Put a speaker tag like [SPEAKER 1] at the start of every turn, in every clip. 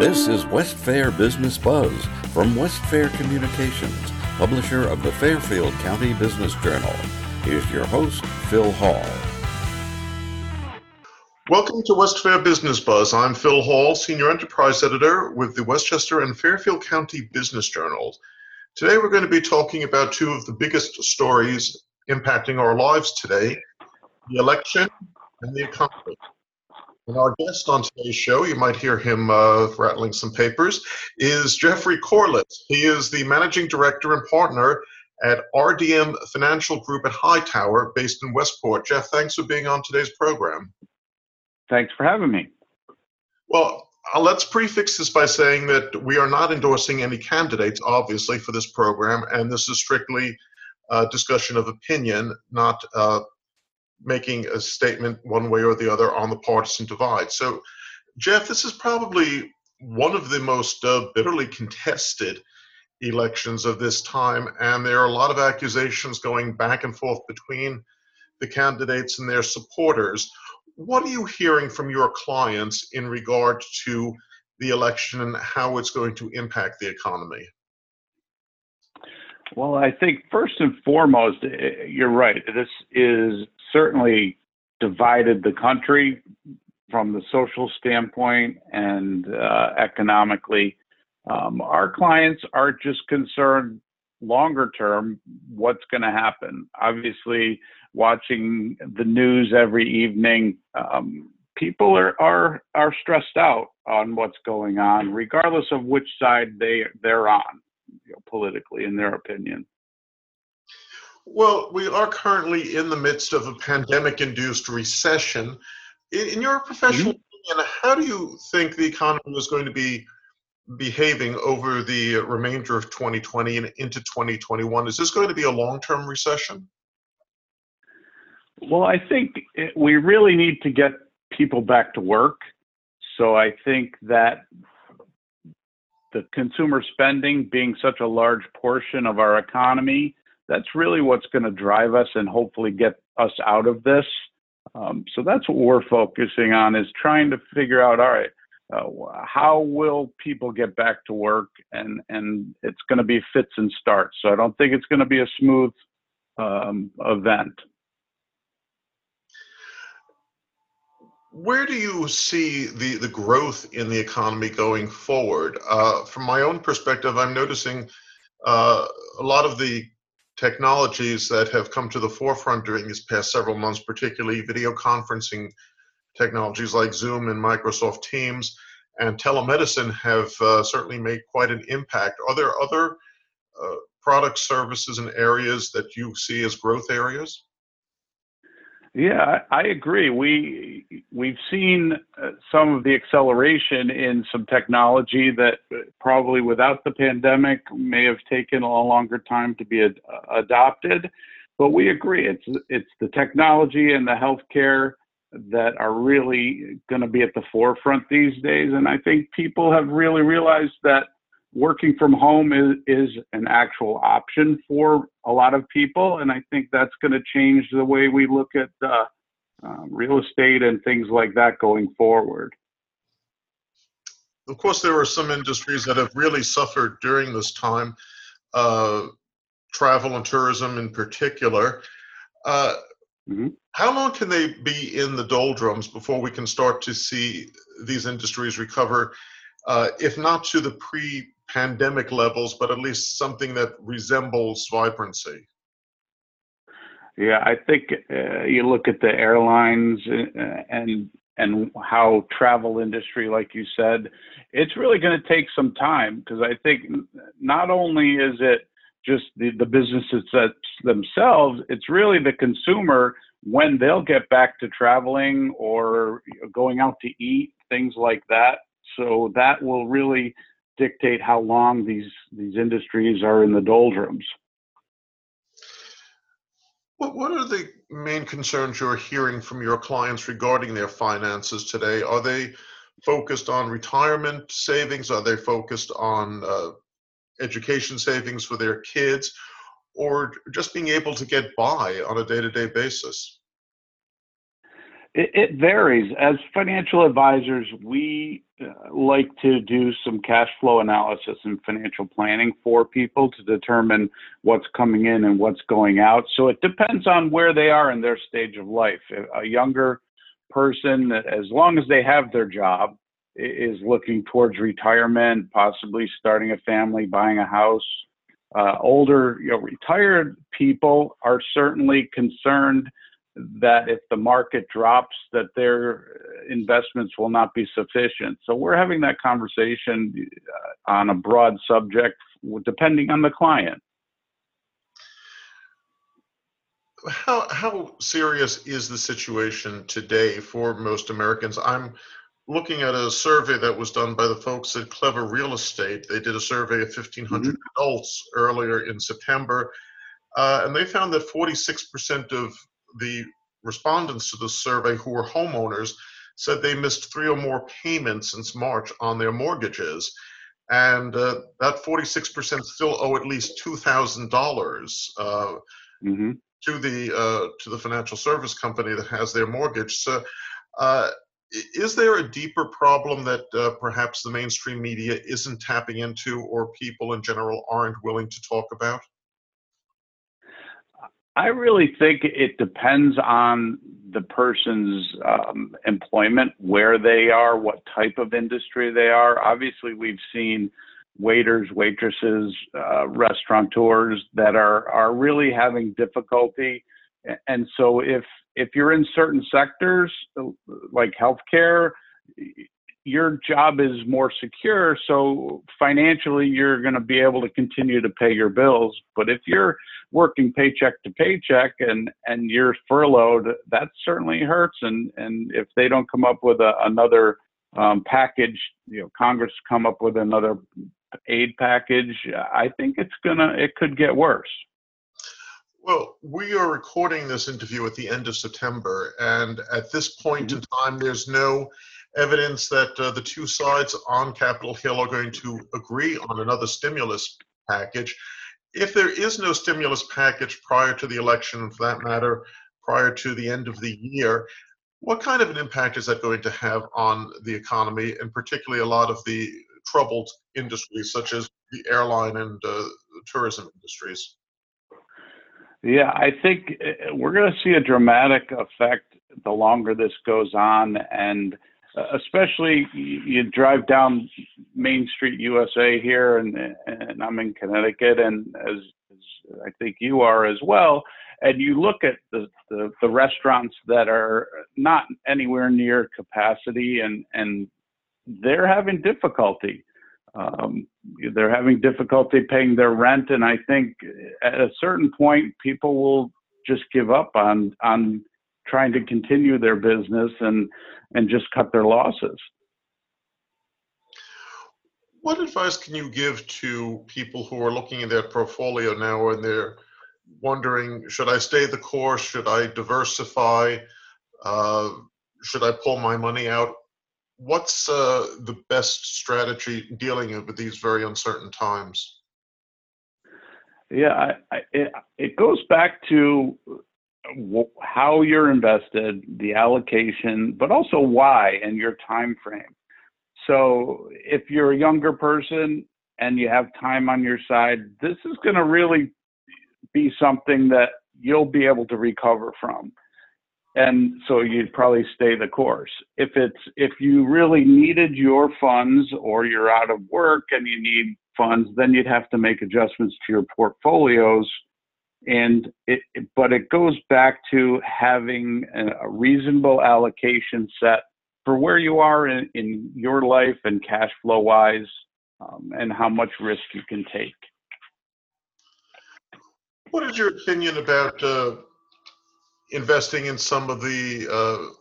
[SPEAKER 1] This is Westfair Business Buzz from Westfair Communications, publisher of the Fairfield County Business Journal. Here's your host, Phil Hall.
[SPEAKER 2] Welcome to Westfair Business Buzz. I'm Phil Hall, Senior Enterprise Editor with the Westchester and Fairfield County Business Journals. Today we're going to be talking about two of the biggest stories impacting our lives today the election and the economy. And our guest on today's show, you might hear him uh, rattling some papers, is Jeffrey Corliss. He is the Managing Director and Partner at RDM Financial Group at Hightower, based in Westport. Jeff, thanks for being on today's program.
[SPEAKER 3] Thanks for having me.
[SPEAKER 2] Well, uh, let's prefix this by saying that we are not endorsing any candidates, obviously, for this program, and this is strictly a discussion of opinion, not uh, making a statement one way or the other on the partisan divide. So, Jeff, this is probably one of the most uh, bitterly contested elections of this time, and there are a lot of accusations going back and forth between the candidates and their supporters what are you hearing from your clients in regard to the election and how it's going to impact the economy?
[SPEAKER 3] Well, I think first and foremost, eh, you're right. This is certainly divided the country from the social standpoint and uh, economically. Um, our clients are just concerned longer term what's going to happen. Obviously, watching the news every evening, um, people are, are are stressed out on what's going on, regardless of which side they they're on, you know, politically, in their opinion.
[SPEAKER 2] Well, we are currently in the midst of a pandemic-induced recession. In, your professional mm-hmm. opinion, how do you think the economy is going to be behaving over the remainder of 2020 and into 2021? Is this going to be a long-term recession?
[SPEAKER 3] Well, I think it, we really need to get people back to work. So I think that the consumer spending being such a large portion of our economy, that's really what's going to drive us and hopefully get us out of this. Um, so that's what we're focusing on is trying to figure out, all right, uh, how will people get back to work? And, and it's going to be fits and starts. So I don't think it's going to be a smooth um, event.
[SPEAKER 2] where do you see the, the growth in the economy going forward? Uh, from my own perspective, I'm noticing uh, a lot of the technologies that have come to the forefront during these past several months, particularly video conferencing technologies like Zoom and Microsoft Teams and telemedicine, have uh, certainly made quite an impact. Are there other uh, product services and areas that you see as growth areas?
[SPEAKER 3] Yeah, I agree. We we've seen uh, some of the acceleration in some technology that probably without the pandemic may have taken a longer time to be ad- adopted. But we agree, it's it's the technology and the healthcare that are really going to be at the forefront these days. And I think people have really realized that working from home is, is an actual option for a lot of people. And I think that's going to change the way we look at uh, uh, real estate and things like that going forward.
[SPEAKER 2] Of course, there are some industries that have really suffered during this time, uh, travel and tourism in particular. Uh, mm-hmm. How long can they be in the doldrums before we can start to see these industries recover, uh, if not to the pre pandemic levels, but at least something that resembles vibrancy?
[SPEAKER 3] Yeah, I think uh, you look at the airlines uh, and and how travel industry, like you said, it's really going to take some time because I think not only is it just the, the businesses themselves, it's really the consumer when they'll get back to traveling or going out to eat, things like that. So that will really dictate how long these these industries are in the doldrums.
[SPEAKER 2] What what are the main concerns you're hearing from your clients regarding their finances today? Are they focused on retirement savings? Are they focused on uh, education savings for their kids, or just being able to get by on a day-to-day basis?
[SPEAKER 3] It, it varies. As financial advisors, we uh, like to do some cash flow analysis and financial planning for people to determine what's coming in and what's going out. So it depends on where they are in their stage of life. A younger person, as long as they have their job, is looking towards retirement, possibly starting a family, buying a house. Uh, older, you know, retired people are certainly concerned that if the market drops, that their investments will not be sufficient. So we're having that conversation uh, on a broad subject, depending on the client.
[SPEAKER 2] How how serious is the situation today for most Americans? I'm looking at a survey that was done by the folks at Clever Real Estate. They did a survey of 1,500 mm-hmm. adults earlier in September, uh, and they found that 46% of the respondents to the survey who were homeowners said they missed three or more payments since March on their mortgages. And uh, that 46% still owe at least $2,000 uh, mm-hmm. to the uh, to the financial service company that has their mortgage. So, uh, is there a deeper problem that uh, perhaps the mainstream media isn't tapping into, or people in general aren't willing to talk about?
[SPEAKER 3] I really think it depends on the person's um, employment, where they are, what type of industry they are. Obviously, we've seen waiters, waitresses, uh, restaurateurs that are are really having difficulty. And so, if if you're in certain sectors like healthcare, your job is more secure. So financially, you're going to be able to continue to pay your bills. But if you're working paycheck to paycheck and, and you're furloughed, that certainly hurts. And, and if they don't come up with a, another um, package, you know, Congress come up with another aid package, I think it's gonna, it could get worse.
[SPEAKER 2] Well, we are recording this interview at the end of September, and at this point mm-hmm. in time, there's no evidence that uh, the two sides on Capitol Hill are going to agree on another stimulus package. If there is no stimulus package prior to the election, for that matter, prior to the end of the year, what kind of an impact is that going to have on the economy, and particularly a lot of the troubled industries such as the airline and uh, tourism industries?
[SPEAKER 3] Yeah, I think uh, we're going to see a dramatic effect the longer this goes on. And especially you drive down Main Street USA here, and and I'm in Connecticut, and as, as I think you are as well, and you look at the, the, the restaurants that are not anywhere near capacity, and and they're having difficulty. Um, they're having difficulty paying their rent, and I think at a certain point, people will just give up on on trying to continue their business and and just cut their losses.
[SPEAKER 2] What advice can you give to people who are looking at their portfolio now and they're wondering, should I stay the course? Should I diversify? Uh, should I pull my money out? What's uh, the best strategy dealing with these very uncertain times?
[SPEAKER 3] Yeah, I, I, it, it goes back to how you're invested, the allocation, but also why and your time frame. So if you're a younger person and you have time on your side, this is going to really be something that you'll be able to recover from. And so you'd probably stay the course. If it's if you really needed your funds or you're out of work and you need funds, then you'd have to make adjustments to your portfolios and it, but it goes back to having a reasonable allocation set for where you are in, in your life and cash flow wise um, and how much risk you can take.
[SPEAKER 2] What is your opinion about uh, investing in some of the uh,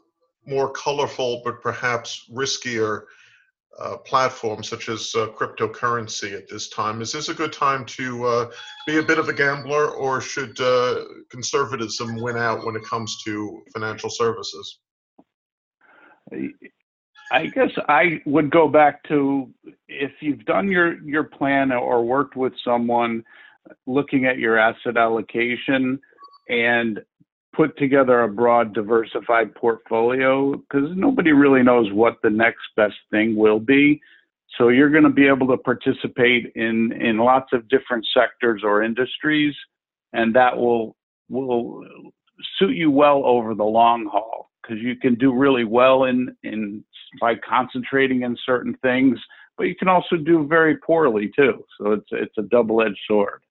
[SPEAKER 2] more colorful but perhaps riskier uh, platforms such as uh, cryptocurrency at this time. Is this a good time to uh, be a bit of a gambler, or should uh, conservatism win out when it comes to financial services?
[SPEAKER 3] I guess I would go back to if you've done your your plan or worked with someone looking at your asset allocation and put together a broad, diversified portfolio because nobody really knows what the next best thing will be. So you're going to be able to participate in in lots of different sectors or industries, and that will will suit you well over the long haul because you can do really well in in by concentrating in certain things, but you can also do very poorly too. So it's it's a double-edged sword.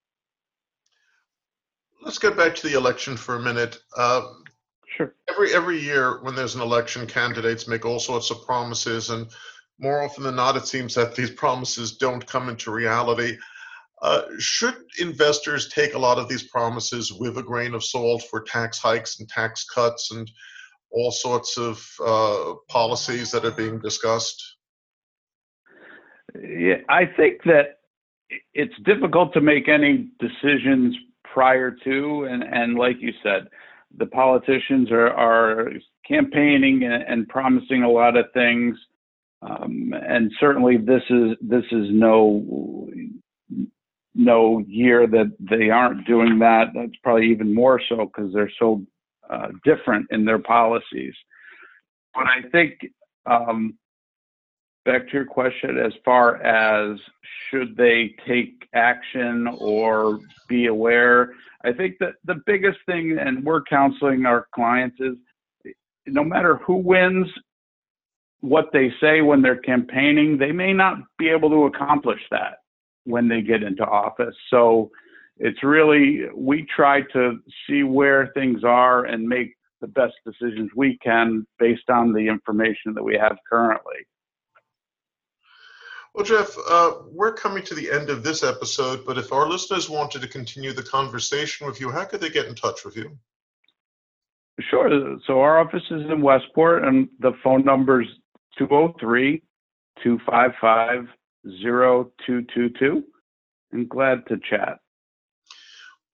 [SPEAKER 2] Let's get back to the election for a minute. Uh,
[SPEAKER 3] sure.
[SPEAKER 2] Every every year when there's an election, candidates make all sorts of promises, and more often than not, it seems that these promises don't come into reality. Uh, should investors take a lot of these promises with a grain of salt for tax hikes and tax cuts and all sorts of uh, policies that are being discussed?
[SPEAKER 3] Yeah, I think that it's difficult to make any decisions prior to, and, and like you said, the politicians are, are campaigning and, and promising a lot of things. Um, and certainly this is this is no no year that they aren't doing that. That's probably even more so because they're so uh, different in their policies. But I think um, back to your question, as far as should they take action or be aware, I think that the biggest thing, and we're counseling our clients, is no matter who wins, what they say when they're campaigning, they may not be able to accomplish that when they get into office. So it's really, we try to see where things are and make the best decisions we can based on the information that we have currently.
[SPEAKER 2] Well, Jeff, uh, we're coming to the end of this episode, but if our listeners wanted to continue the conversation with you, how could they get in touch with you?
[SPEAKER 3] Sure. So our office is in Westport, and the phone number is 203 255 0222. I'm glad to chat.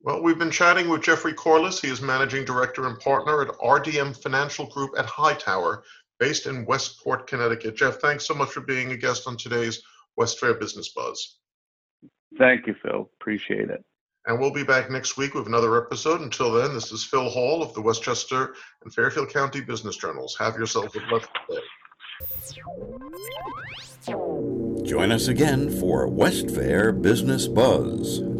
[SPEAKER 2] Well, we've been chatting with Jeffrey Corliss. He is Managing Director and Partner at RDM Financial Group at Hightower, based in Westport, Connecticut. Jeff, thanks so much for being a guest on today's Westfair Business Buzz.
[SPEAKER 3] Thank you, Phil. Appreciate it.
[SPEAKER 2] And we'll be back next week with another episode. Until then, this is Phil Hall of the Westchester and Fairfield County Business Journals. Have yourself a blessed day.
[SPEAKER 1] Join us again for Westfair Business Buzz.